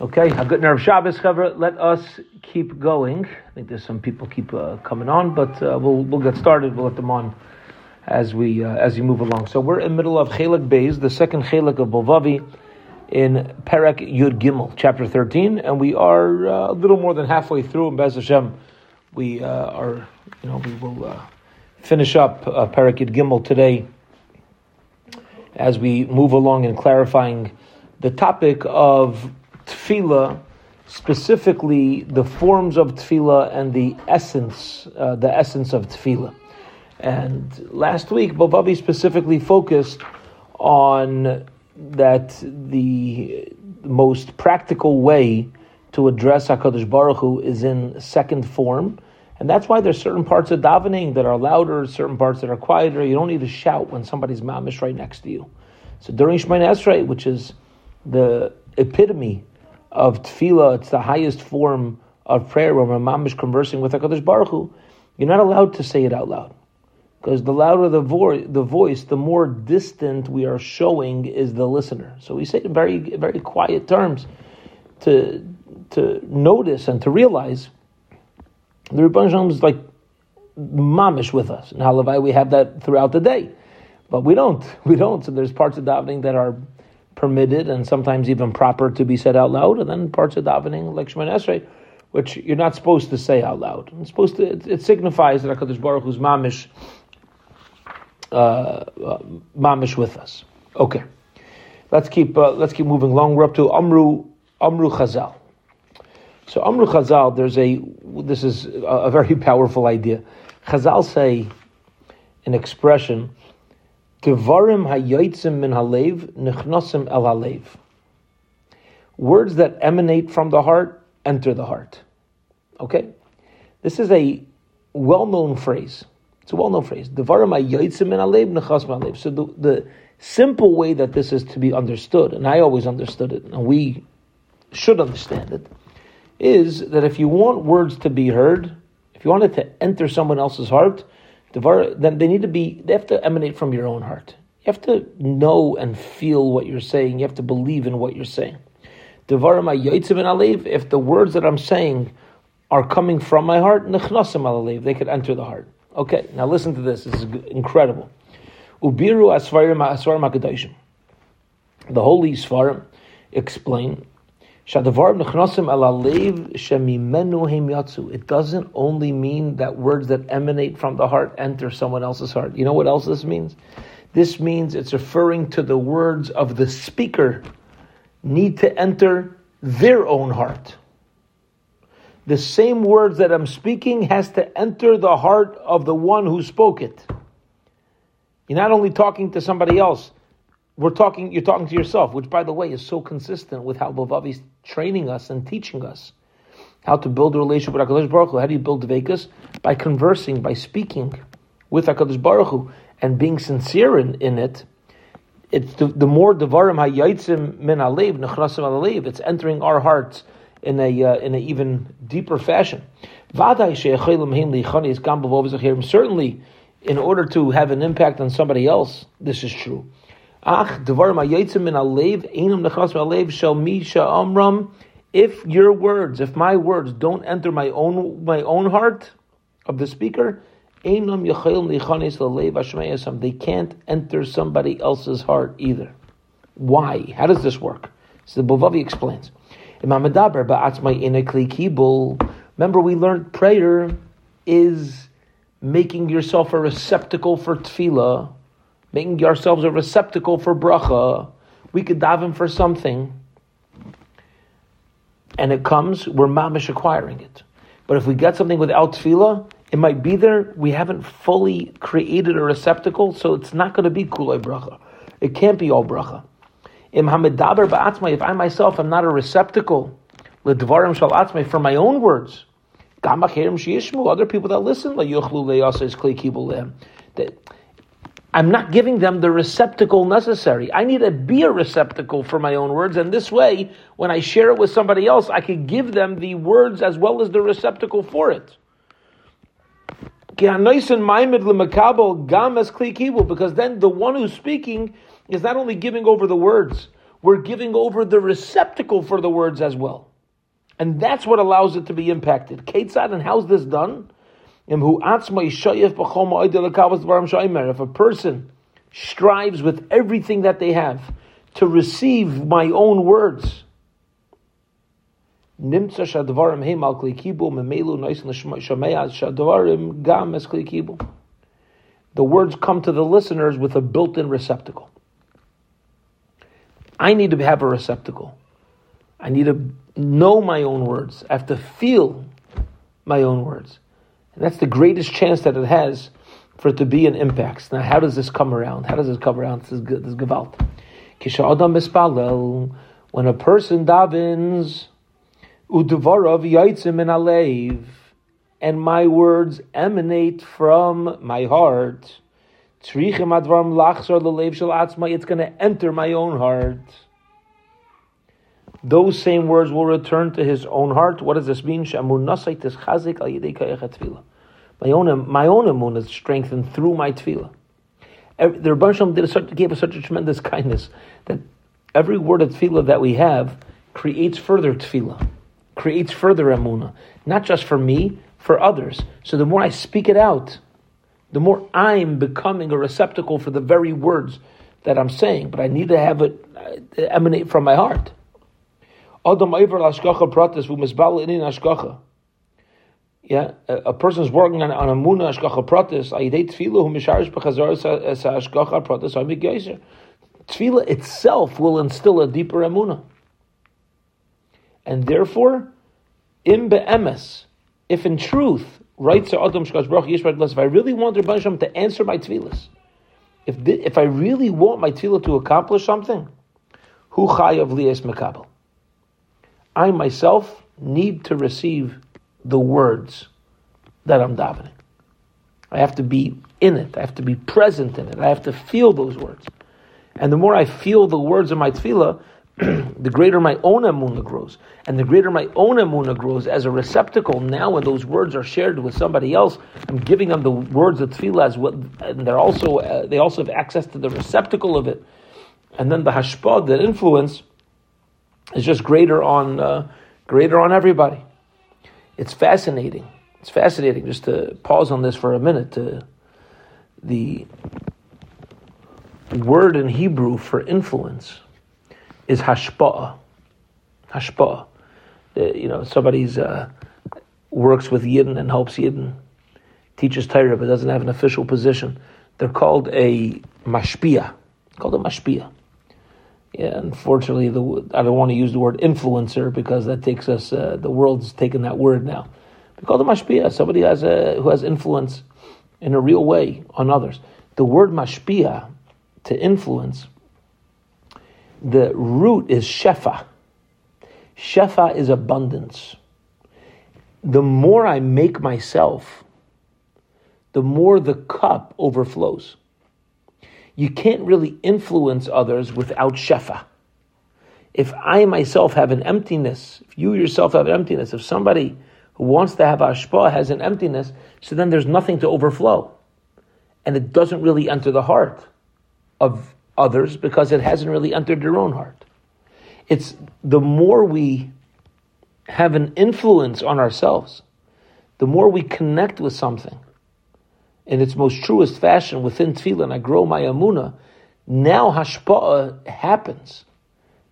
Okay, a good nerve Shabbos, cover. Let us keep going. I think there's some people keep uh, coming on, but uh, we'll we'll get started. We'll let them on as we uh, as we move along. So we're in the middle of Chelek Beis, the second Chelek of Bilvavi, in Perek Yud Gimel, chapter 13, and we are uh, a little more than halfway through. And Bez Hashem, we uh, are, you know, we will uh, finish up uh, Perek Yud Gimel today as we move along in clarifying the topic of tefillah, specifically the forms of tefillah and the essence, uh, the essence of tefillah. And last week, Bilvavi specifically focused on that the most practical way to address Hakadosh Baruch Hu is in second form, and that's why there's certain parts of davening that are louder, certain parts that are quieter. You don't need to shout when somebody's mamish right next to you. So during Shemoneh Esrei, which is the epitome of tefillah, it's the highest form of prayer when we're mamish conversing with HaKadosh Baruch Hu, you're not allowed to say it out loud. Because the louder the, vo- the voice, the more distant we are showing is the listener. So we say it in very, very quiet terms to, to notice and to realize the Rebbe Shalom is like mamish with us. And halavai, we have that throughout the day. But we don't. We don't. So there's parts of davening that are permitted and sometimes even proper to be said out loud, and then parts of davening like Shemoneh Esrei, which you're not supposed to say out loud. It's supposed to. It, it signifies that Hakadosh Baruch Hu's mamish, uh, uh, mamish with us. Okay, let's keep uh, let's keep moving along. We're up to Amru Amru Chazal. So Amru Chazal, there's a this is a, a very powerful idea. Chazal say an expression Devarim hayotzim min halev nichnosim el halev. Words that emanate from the heart enter the heart. Okay, this is a well-known phrase. It's a well-known phrase. Devarim hayotzim min halev nichnosim halev. So the, the simple way that this is to be understood, and I always understood it, and we should understand it, is that if you want words to be heard, if you want it to enter someone else's heart, then they need to be, they have to emanate from your own heart. You have to know and feel what you're saying. You have to believe in what you're saying. If the words that I'm saying are coming from my heart, they could enter the heart. Okay, now listen to this. This is incredible. Ubiru asvarim The holy Svarim explain it doesn't only mean that words that emanate from the heart enter someone else's heart. You know what else this means? This means it's referring to the words of the speaker need to enter their own heart. The same words that I'm speaking has to enter the heart of the one who spoke it. You're not only talking to somebody else, we're talking, you're talking to yourself, which by the way is so consistent with how is training us and teaching us how to build a relationship with HaKadosh Baruch Hu. How do you build Vekas? By conversing, by speaking with HaKadosh Baruch Hu and being sincere in, in it. It's the, the more devarim hayayitzim min alev nechrasim alev. It's entering our hearts in a uh, in an even deeper fashion. Certainly, in order to have an impact on somebody else, this is true. Ach, min alev, nechas alev shel amram. If your words, if my words don't enter my own my own heart of the speaker, lalev ashmeyasam. They can't enter somebody else's heart either. Why? How does this work? So the Bilvavi explains. Remember, we learned prayer is making yourself a receptacle for tefillah making ourselves a receptacle for bracha. We could daven for something, and it comes, we're mamish acquiring it. But if we get something without tefillah, it might be there. We haven't fully created a receptacle, so it's not going to be kulay bracha. It can't be all bracha. If I myself am not a receptacle, for my own words, other people that listen, that I'm not giving them the receptacle necessary. I need to be a receptacle for my own words, and this way, when I share it with somebody else, I can give them the words as well as the receptacle for it. Because then the one who's speaking is not only giving over the words, we're giving over the receptacle for the words as well. And that's what allows it to be impacted. Ketzad, and how's this done? If a person strives with everything that they have to receive my own words, the words come to the listeners with a built-in receptacle. I need to have a receptacle. I need to know my own words. I have to feel my own words. And that's the greatest chance that it has for it to be an impact. Now, how does this come around? How does this come around? This is, this is Gewalt. When a person davens, udvarov yaitzim in alev, and my words emanate from my heart, it's going to enter my own heart. Those same words will return to his own heart. What does this mean? My own, my own imun is strengthened through my tefillah. The Rebbe did a, such, gave us such a tremendous kindness that every word of tefillah that we have creates further tefillah, creates further emunah, not just for me, for others. So the more I speak it out, the more I'm becoming a receptacle for the very words that I'm saying. But I need to have it uh, emanate from my heart. Adam inin ashkacha. Yeah, a, a is working on, on a muna ashkacha pratis. Ayidei tefillah hu misharish b'chazar es ashkacha pratis amig geyser. Tefillah itself will instill a deeper emuna, and therefore, im be'emes, if in truth, to Adam Shkash Baruch Yishmael if I really want Rabban to answer my tefillas, if the, if I really want my tefillah to accomplish something, hu chayav liyas mekabel. I myself need to receive the words that I'm davening. I have to be in it. I have to be present in it. I have to feel those words. And the more I feel the words of my tefillah, the greater my own emuna grows. And the greater my own emuna grows as a receptacle, now when those words are shared with somebody else, I'm giving them the words of tefillah as well, and they're also, uh, they also have access to the receptacle of it. And then the hashpah, the influence, is just greater on uh, greater on everybody. It's fascinating. It's fascinating just to pause on this for a minute. To the word in Hebrew for influence is hashpa'ah. Hashpa'ah. you know, somebody's uh, works with Yidden and helps Yidden, teaches Torah but doesn't have an official position. They're called a mashpia. Called a mashpia. Yeah, unfortunately, the, I don't want to use the word influencer because that takes us. Uh, the world's taken that word now. We call them mashpia, somebody has a, who has influence in a real way on others. The word mashpia, to influence, the root is shefa. Shefa is abundance. The more I make myself, the more the cup overflows you can't really influence others without shefa. If I myself have an emptiness, if you yourself have an emptiness, if somebody who wants to have ashpa has an emptiness, so then there's nothing to overflow. And it doesn't really enter the heart of others because it hasn't really entered their own heart. It's the more we have an influence on ourselves, the more we connect with something, in its most truest fashion within tefillah, and I grow my amuna, now hashpa'ah happens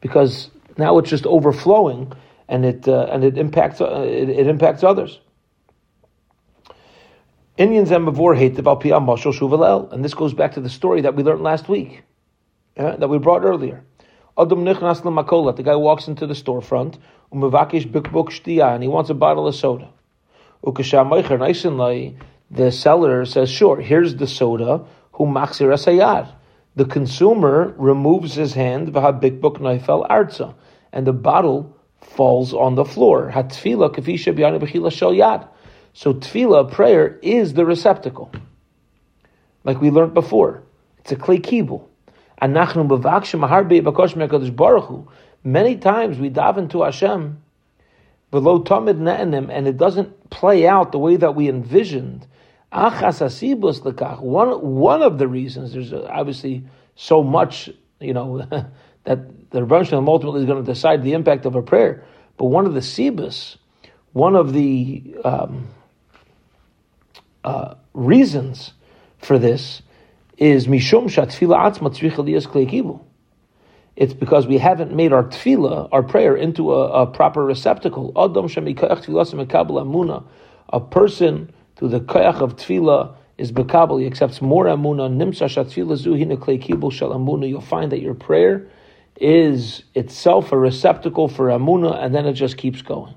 because now it's just overflowing and it uh, and it impacts uh, it, it, impacts others. Indians and Mavor hate the Valpiyam Mashal Shuvalel, and this goes back to the story that we learned last week, uh, that we brought earlier. Adam Nichnas Makola, the guy walks into the storefront, umavakish bukbuk shtia, and he wants a bottle of soda. Ukasham Meicher the seller says, sure, here's the soda, who maxir asayar. The consumer removes his hand, v'habikbuk arza, and the bottle falls on the floor. Kafisha. So tefillah, prayer, is the receptacle. Like we learned before. It's a clay kibul. Many times we daven to Hashem, below tamid ne'enim, and it doesn't play out the way that we envisioned. One one of the reasons there's obviously so much you know that the Rebbe Shalom ultimately is going to decide the impact of a prayer. But one of the sibas, one of the um, uh, reasons for this is mishum shatfila atzma tzricha It's because we haven't made our tefillah, our prayer, into a, a proper receptacle. Adam amuna. A person through the koyach of tefillah is bekabel. He accepts more amuna. Nimsa shatfila zuhina kibul shal amuna. You'll find that your prayer is itself a receptacle for amuna, and then it just keeps going.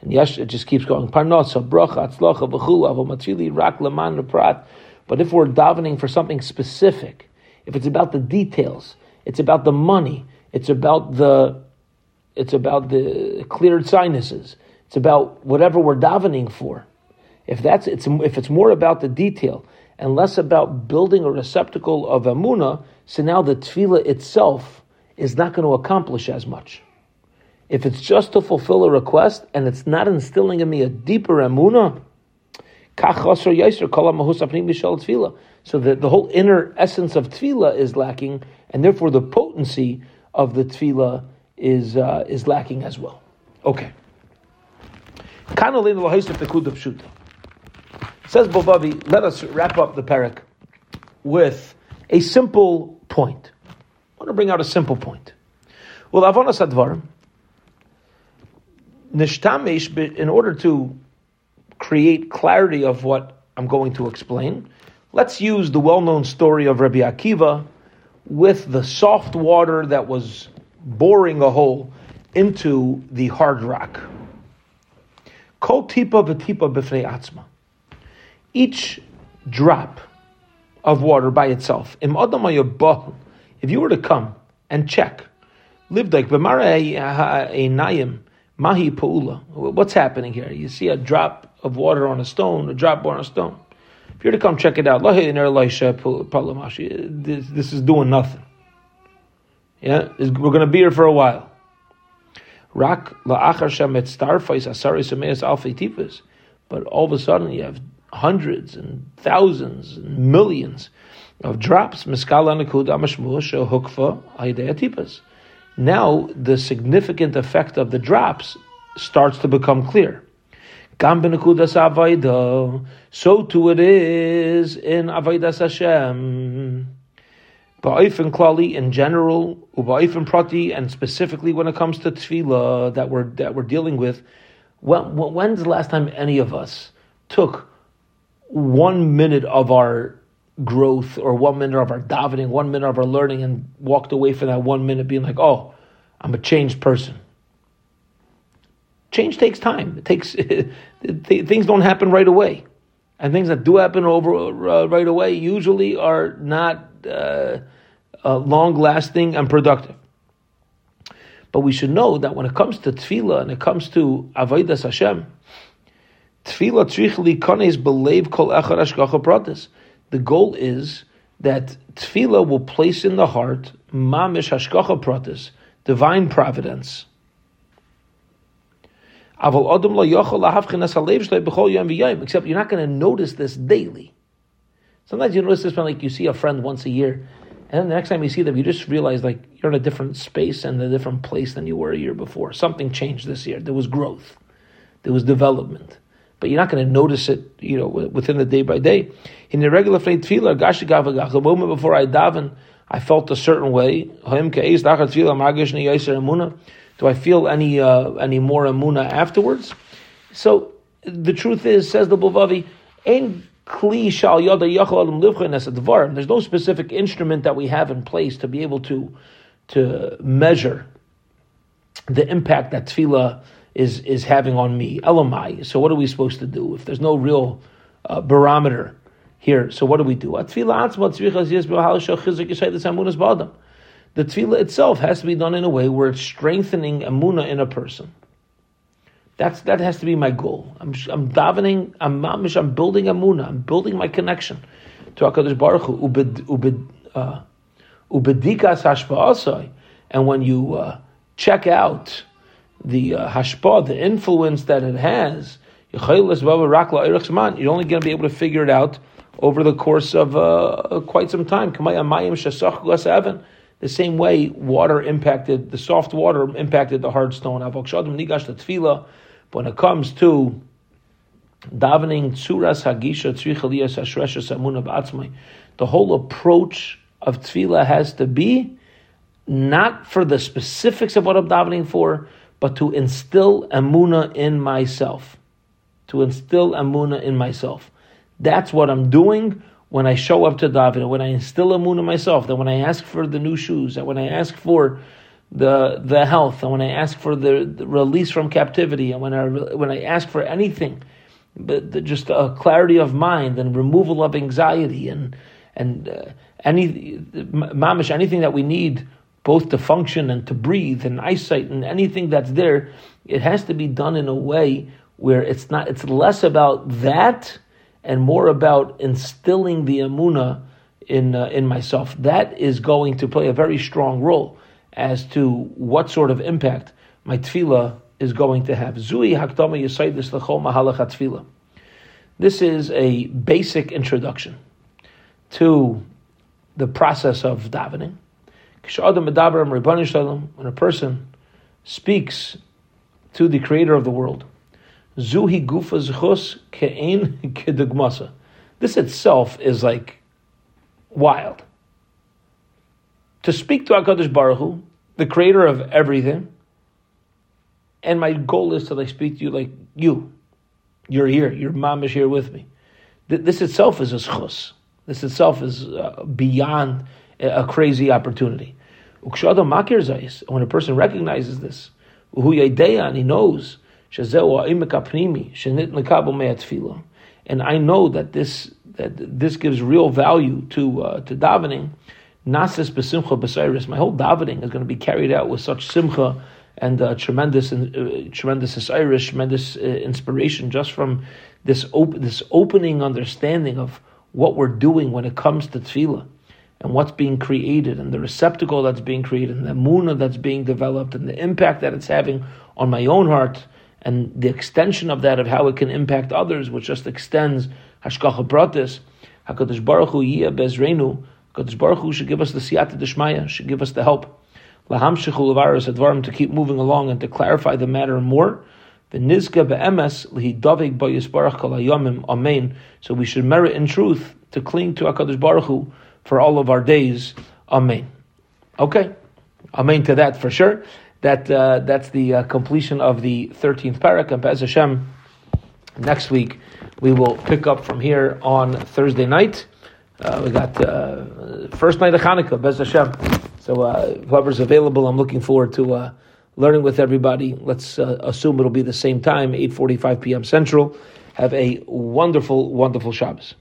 And yes, it just keeps going. Parnasa, bracha, atzlacha, v'chulu, avomatzili, rak, leman, prat. But if we're davening for something specific, if it's about the details, it's about the money, it's about the, it's about the cleared sinuses, it's about whatever we're davening for. If that's, it's, if it's more about the detail and less about building a receptacle of amuna, so now the tefillah itself is not going to accomplish as much. If it's just to fulfill a request and it's not instilling in me a deeper emuna, so the, the whole inner essence of tefillah is lacking, and therefore the potency of the tefillah is uh, is lacking as well. Okay. Says Bilvavi, let us wrap up the parak with a simple point. I want to bring out a simple point. Well, avonas advarim, nishtamish, in order to create clarity of what I'm going to explain, let's use the well-known story of Rabbi Akiva with the soft water that was boring a hole into the hard rock. Kol tipa v'tipa b'fnei atzma. Each drop of water by itself, if you were to come and check. What's happening here? You see a drop of water on a stone, a drop on a stone. If you're to come check it out, this, this is doing nothing. Yeah, we're going to be here for a while. But all of a sudden you have hundreds and thousands and millions of drops now the significant effect of the drops starts to become clear. So too it is in Avodas Hashem. Ba'ifin klali in general, uba'ifin prati, and specifically when it comes to tefillah that we're that we're dealing with. When, when's the last time any of us took one minute of our growth or one minute of our davening, one minute of our learning, and walked away from that one minute being like, oh, I'm a changed person. Change takes time. It takes things don't happen right away, and things that do happen over uh, right away usually are not uh, uh, long lasting and productive. But we should know that when it comes to tefillah and it comes to avodas Hashem, kol echad pratis the goal is that tefillah will place in the heart mamish hashkacha pratis, divine providence. Except you're not going to notice this daily. Sometimes you notice this when like you see a friend once a year, and then the next time you see them, you just realize like you're in a different space and a different place than you were a year before. Something changed this year. There was growth. There was development but you're not going to notice it, you know, within the day by day. In the regular flame tefillah, the moment before I daven, I felt a certain way. Do I feel any uh, any more amuna afterwards? So the truth is, says the Bilvavi, There's no specific instrument that we have in place to be able to to measure the impact that tefillah is is having on me. Elamai. So what are we supposed to do if there's no real uh, barometer here? So what do we do? The tefillah itself has to be done in a way where it's strengthening amuna in a person. That's that has to be my goal. I'm I'm davening. I'm. I'm building amuna. I'm building my connection to Hakadosh Baruch Hu. Uh. And when you uh, check out the uh, hashpa, the influence that it has, you're only going to be able to figure it out over the course of uh, quite some time. the same way water impacted the soft water impacted the hard stone. But when it comes to davening tzuras hagisha tzricha ashresha samuna b'atzmai, the whole approach of tefillah has to be not for the specifics of what I'm davening for, but to instill amuna in myself. To instill amuna in myself. That's what I'm doing when I show up to daven, when I instill amuna in myself, that when I ask for the new shoes, that when I ask for the the health, and when I ask for the, the release from captivity, and when I when I ask for anything, but the, just a clarity of mind and removal of anxiety and and uh, any mamish anything that we need both to function and to breathe and eyesight and anything that's there, it has to be done in a way where it's not. It's less about that and more about instilling the amuna in uh, in myself. That is going to play a very strong role as to what sort of impact my tefillah is going to have. Zui hakdama yisaydis lechol mahalach tefillah. This is a basic introduction to the process of davening. When a person speaks to the Creator of the world, gufa zchus kedugmasa. This itself is like wild. To speak to HaKadosh Baruch Hu, the creator of everything, and my goal is to like speak to you like you. You're here. Your mom is here with me. This itself is a schus. This itself is uh, beyond a crazy opportunity. When a person recognizes this, and he knows, and I know that this that this gives real value to uh, to davening. My whole davening is going to be carried out with such simcha and uh, tremendous, uh, tremendous Irish, tremendous uh, inspiration just from this op- this opening understanding of what we're doing when it comes to tefillah and what's being created and the receptacle that's being created and the muna that's being developed and the impact that it's having on my own heart and the extension of that of how it can impact others, which just extends hashkacha pratis. Hakadosh Baruch Hu yiyah bezreinu. Hakadosh Baruch Hu should give us the siyata deshmaya, should give us the help. Laham shechul advarim to keep moving along and to clarify the matter more. V'nizka be'emes lihidavik ba'yisbarach kol hayomim. Amen. So we should merit in truth to cling to Hakadosh Baruch Hu for all of our days. Amen. Okay. Amen to that for sure. That uh, that's the uh, completion of the thirteenth parak. And Bez Hashem, next week we will pick up from here on Thursday night. Uh, we got uh, first night of Hanukkah, Bez Hashem. So uh, whoever's available, I'm looking forward to uh, learning with everybody. Let's assume it'll be the same time, 8:45 p.m. Central. Have a wonderful, wonderful Shabbos.